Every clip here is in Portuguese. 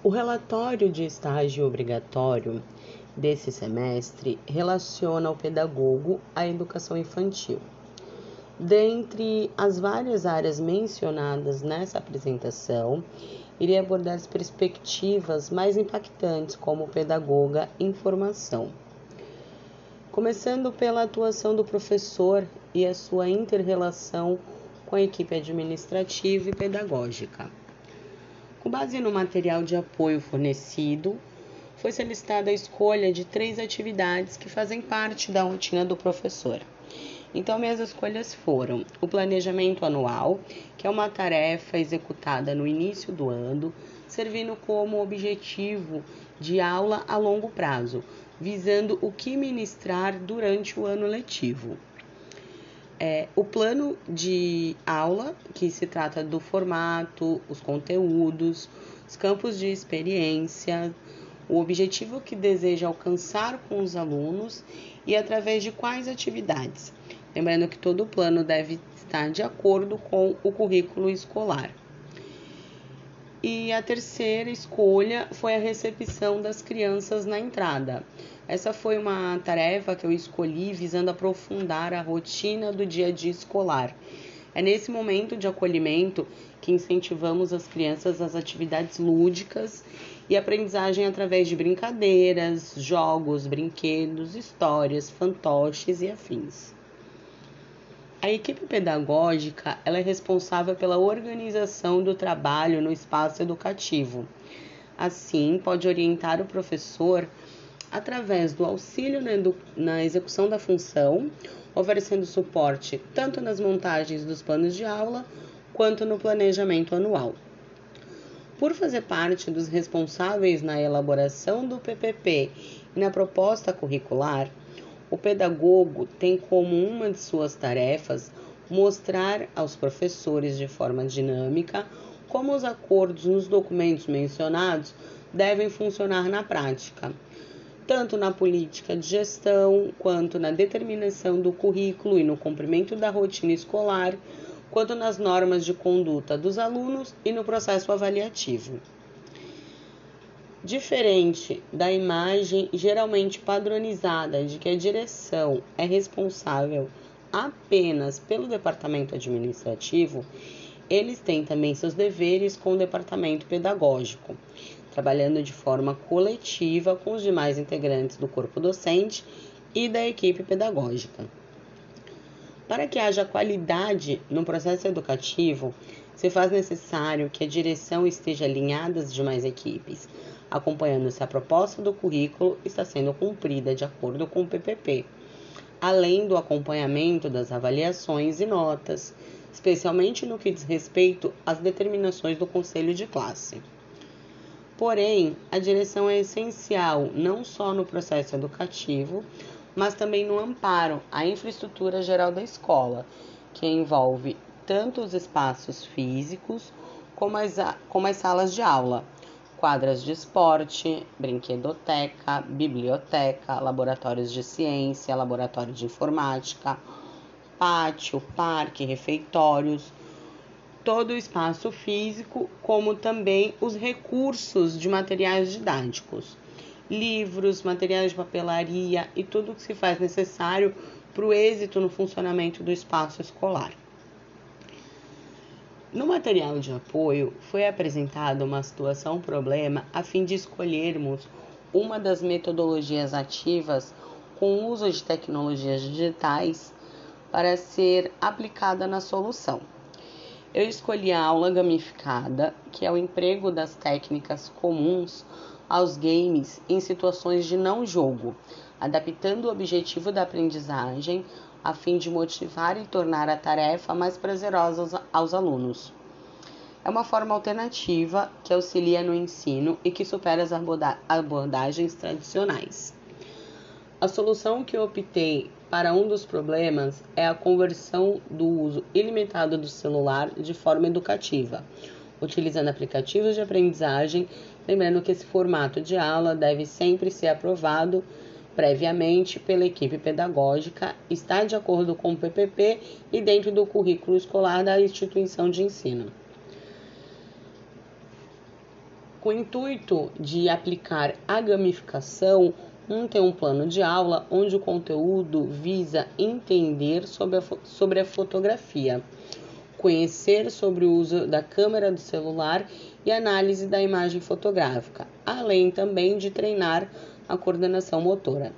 O relatório de estágio obrigatório desse semestre relaciona o pedagogo à educação infantil. Dentre as várias áreas mencionadas nessa apresentação, irei abordar as perspectivas mais impactantes como pedagoga em formação. Começando pela atuação do professor e a sua interrelação com a equipe administrativa e pedagógica. Com base no material de apoio fornecido, foi solicitada a escolha de três atividades que fazem parte da rotina do professor. Então, minhas escolhas foram o planejamento anual, que é uma tarefa executada no início do ano, servindo como objetivo de aula a longo prazo, visando o que ministrar durante o ano letivo. É, o plano de aula, que se trata do formato, os conteúdos, os campos de experiência, o objetivo que deseja alcançar com os alunos e através de quais atividades. Lembrando que todo plano deve estar de acordo com o currículo escolar. E a terceira escolha foi a recepção das crianças na entrada. Essa foi uma tarefa que eu escolhi visando aprofundar a rotina do dia a dia escolar. É nesse momento de acolhimento que incentivamos as crianças às atividades lúdicas e aprendizagem através de brincadeiras, jogos, brinquedos, histórias, fantoches e afins. A equipe pedagógica ela é responsável pela organização do trabalho no espaço educativo. Assim, pode orientar o professor através do auxílio na execução da função, oferecendo suporte tanto nas montagens dos planos de aula quanto no planejamento anual. Por fazer parte dos responsáveis na elaboração do PPP e na proposta curricular, o pedagogo tem como uma de suas tarefas mostrar aos professores de forma dinâmica como os acordos nos documentos mencionados devem funcionar na prática, tanto na política de gestão, quanto na determinação do currículo e no cumprimento da rotina escolar, quanto nas normas de conduta dos alunos e no processo avaliativo. Diferente da imagem geralmente padronizada de que a direção é responsável apenas pelo departamento administrativo, eles têm também seus deveres com o departamento pedagógico, trabalhando de forma coletiva com os demais integrantes do corpo docente e da equipe pedagógica. Para que haja qualidade no processo educativo, se faz necessário que a direção esteja alinhada às demais equipes, acompanhando se a proposta do currículo está sendo cumprida de acordo com o PPP, além do acompanhamento das avaliações e notas, especialmente no que diz respeito às determinações do conselho de classe. Porém, a direção é essencial não só no processo educativo, mas também no amparo à infraestrutura geral da escola, que envolve tanto os espaços físicos como as, como as salas de aula, quadras de esporte, brinquedoteca, biblioteca, laboratórios de ciência, laboratório de informática, pátio, parque, refeitórios, todo o espaço físico, como também os recursos de materiais didáticos, livros, materiais de papelaria e tudo o que se faz necessário para o êxito no funcionamento do espaço escolar. No material de apoio foi apresentada uma situação-problema a fim de escolhermos uma das metodologias ativas com uso de tecnologias digitais para ser aplicada na solução. Eu escolhi a aula gamificada, que é o emprego das técnicas comuns aos games em situações de não jogo, adaptando o objetivo da aprendizagem a fim de motivar e tornar a tarefa mais prazerosa aos alunos. É uma forma alternativa que auxilia no ensino e que supera as abordagens tradicionais. A solução que eu optei para um dos problemas é a conversão do uso ilimitado do celular de forma educativa, utilizando aplicativos de aprendizagem, lembrando que esse formato de aula deve sempre ser aprovado previamente pela equipe pedagógica, está de acordo com o PPP e dentro do currículo escolar da instituição de ensino. Com o intuito de aplicar a gamificação, um tem um plano de aula onde o conteúdo visa entender sobre a, sobre a fotografia, conhecer sobre o uso da câmera do celular e análise da imagem fotográfica, além também de treinar a coordenação motora.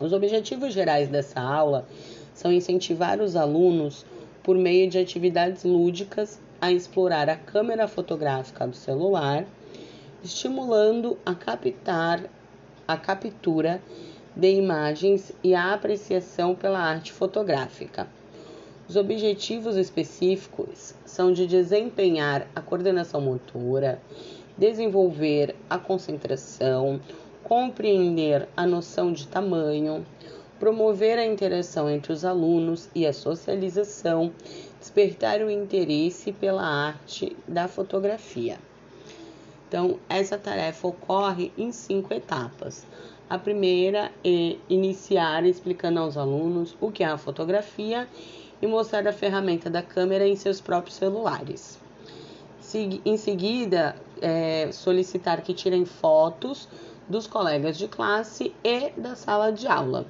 Os objetivos gerais dessa aula são incentivar os alunos, por meio de atividades lúdicas, a explorar a câmera fotográfica do celular, estimulando a captar a captura de imagens e a apreciação pela arte fotográfica. Os objetivos específicos são de desempenhar a coordenação motora, desenvolver a concentração, compreender a noção de tamanho, promover a interação entre os alunos e a socialização, despertar o interesse pela arte da fotografia. Então, essa tarefa ocorre em cinco etapas. A primeira é iniciar explicando aos alunos o que é a fotografia e mostrar a ferramenta da câmera em seus próprios celulares. Em seguida, é, solicitar que tirem fotos dos colegas de classe e da sala de aula.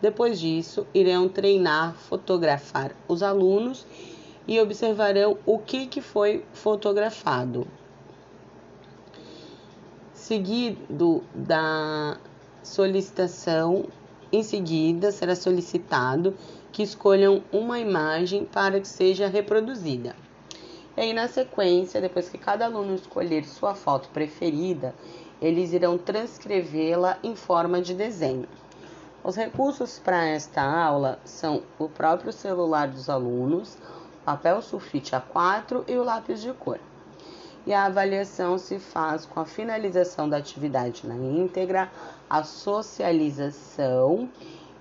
Depois disso, irão treinar, fotografar os alunos e observarão o que, que foi fotografado seguido da solicitação, em seguida será solicitado que escolham uma imagem para que seja reproduzida. E aí, na sequência, depois que cada aluno escolher sua foto preferida, eles irão transcrevê-la em forma de desenho. Os recursos para esta aula são o próprio celular dos alunos, papel sulfite A4 e o lápis de cor e a avaliação se faz com a finalização da atividade na íntegra, a socialização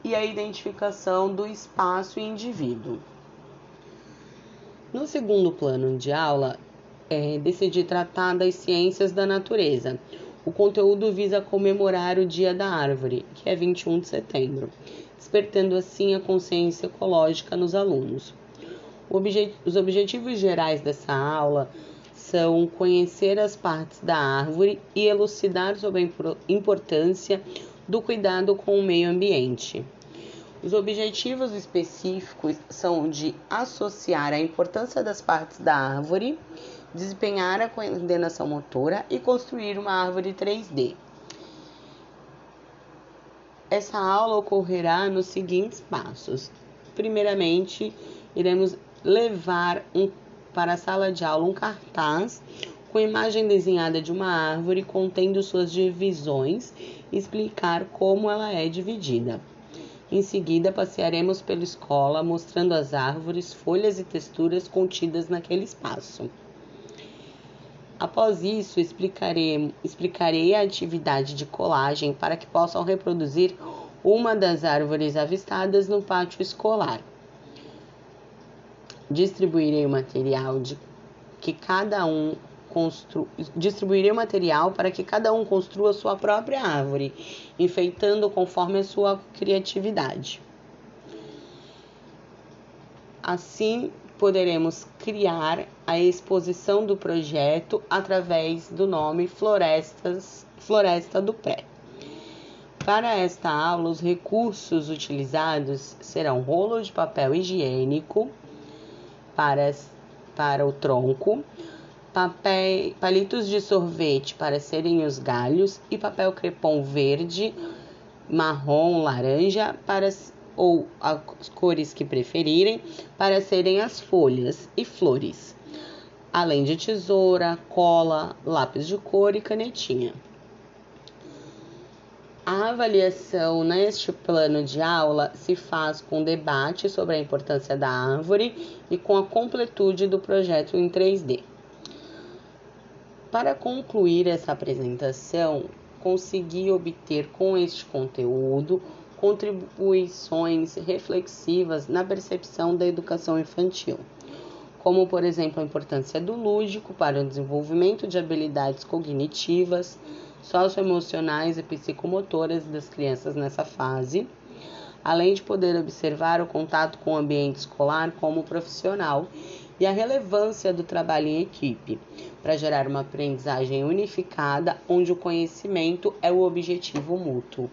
e a identificação do espaço e indivíduo. No segundo plano de aula, é, decidi tratar das ciências da natureza. O conteúdo visa comemorar o Dia da Árvore, que é 21 de setembro, despertando assim a consciência ecológica nos alunos. Os objetivos gerais dessa aula são conhecer as partes da árvore e elucidar sobre a importância do cuidado com o meio ambiente. Os objetivos específicos são de associar a importância das partes da árvore, desempenhar a coordenação motora e construir uma árvore 3D. Essa aula ocorrerá nos seguintes passos. Primeiramente, iremos levar um para a sala de aula um cartaz com imagem desenhada de uma árvore contendo suas divisões e explicar como ela é dividida. Em seguida, passearemos pela escola mostrando as árvores, folhas e texturas contidas naquele espaço. Após isso, explicarei, explicarei a atividade de colagem para que possam reproduzir uma das árvores avistadas no pátio escolar distribuirei o material de que cada um constru... distribuirei o material para que cada um construa sua própria árvore, enfeitando conforme a sua criatividade. Assim, poderemos criar a exposição do projeto através do nome Florestas, Floresta do Pré. Para esta aula, os recursos utilizados serão rolo de papel higiênico, para, para o tronco, papel, palitos de sorvete para serem os galhos e papel crepom verde, marrom, laranja para ou as cores que preferirem para serem as folhas e flores, além de tesoura, cola, lápis de cor e canetinha. A avaliação neste plano de aula se faz com debate sobre a importância da árvore e com a completude do projeto em 3D. Para concluir essa apresentação, consegui obter com este conteúdo contribuições reflexivas na percepção da educação infantil, como, por exemplo, a importância do lúdico para o desenvolvimento de habilidades cognitivas socioemocionais e psicomotoras das crianças nessa fase, além de poder observar o contato com o ambiente escolar como profissional e a relevância do trabalho em equipe, para gerar uma aprendizagem unificada onde o conhecimento é o objetivo mútuo.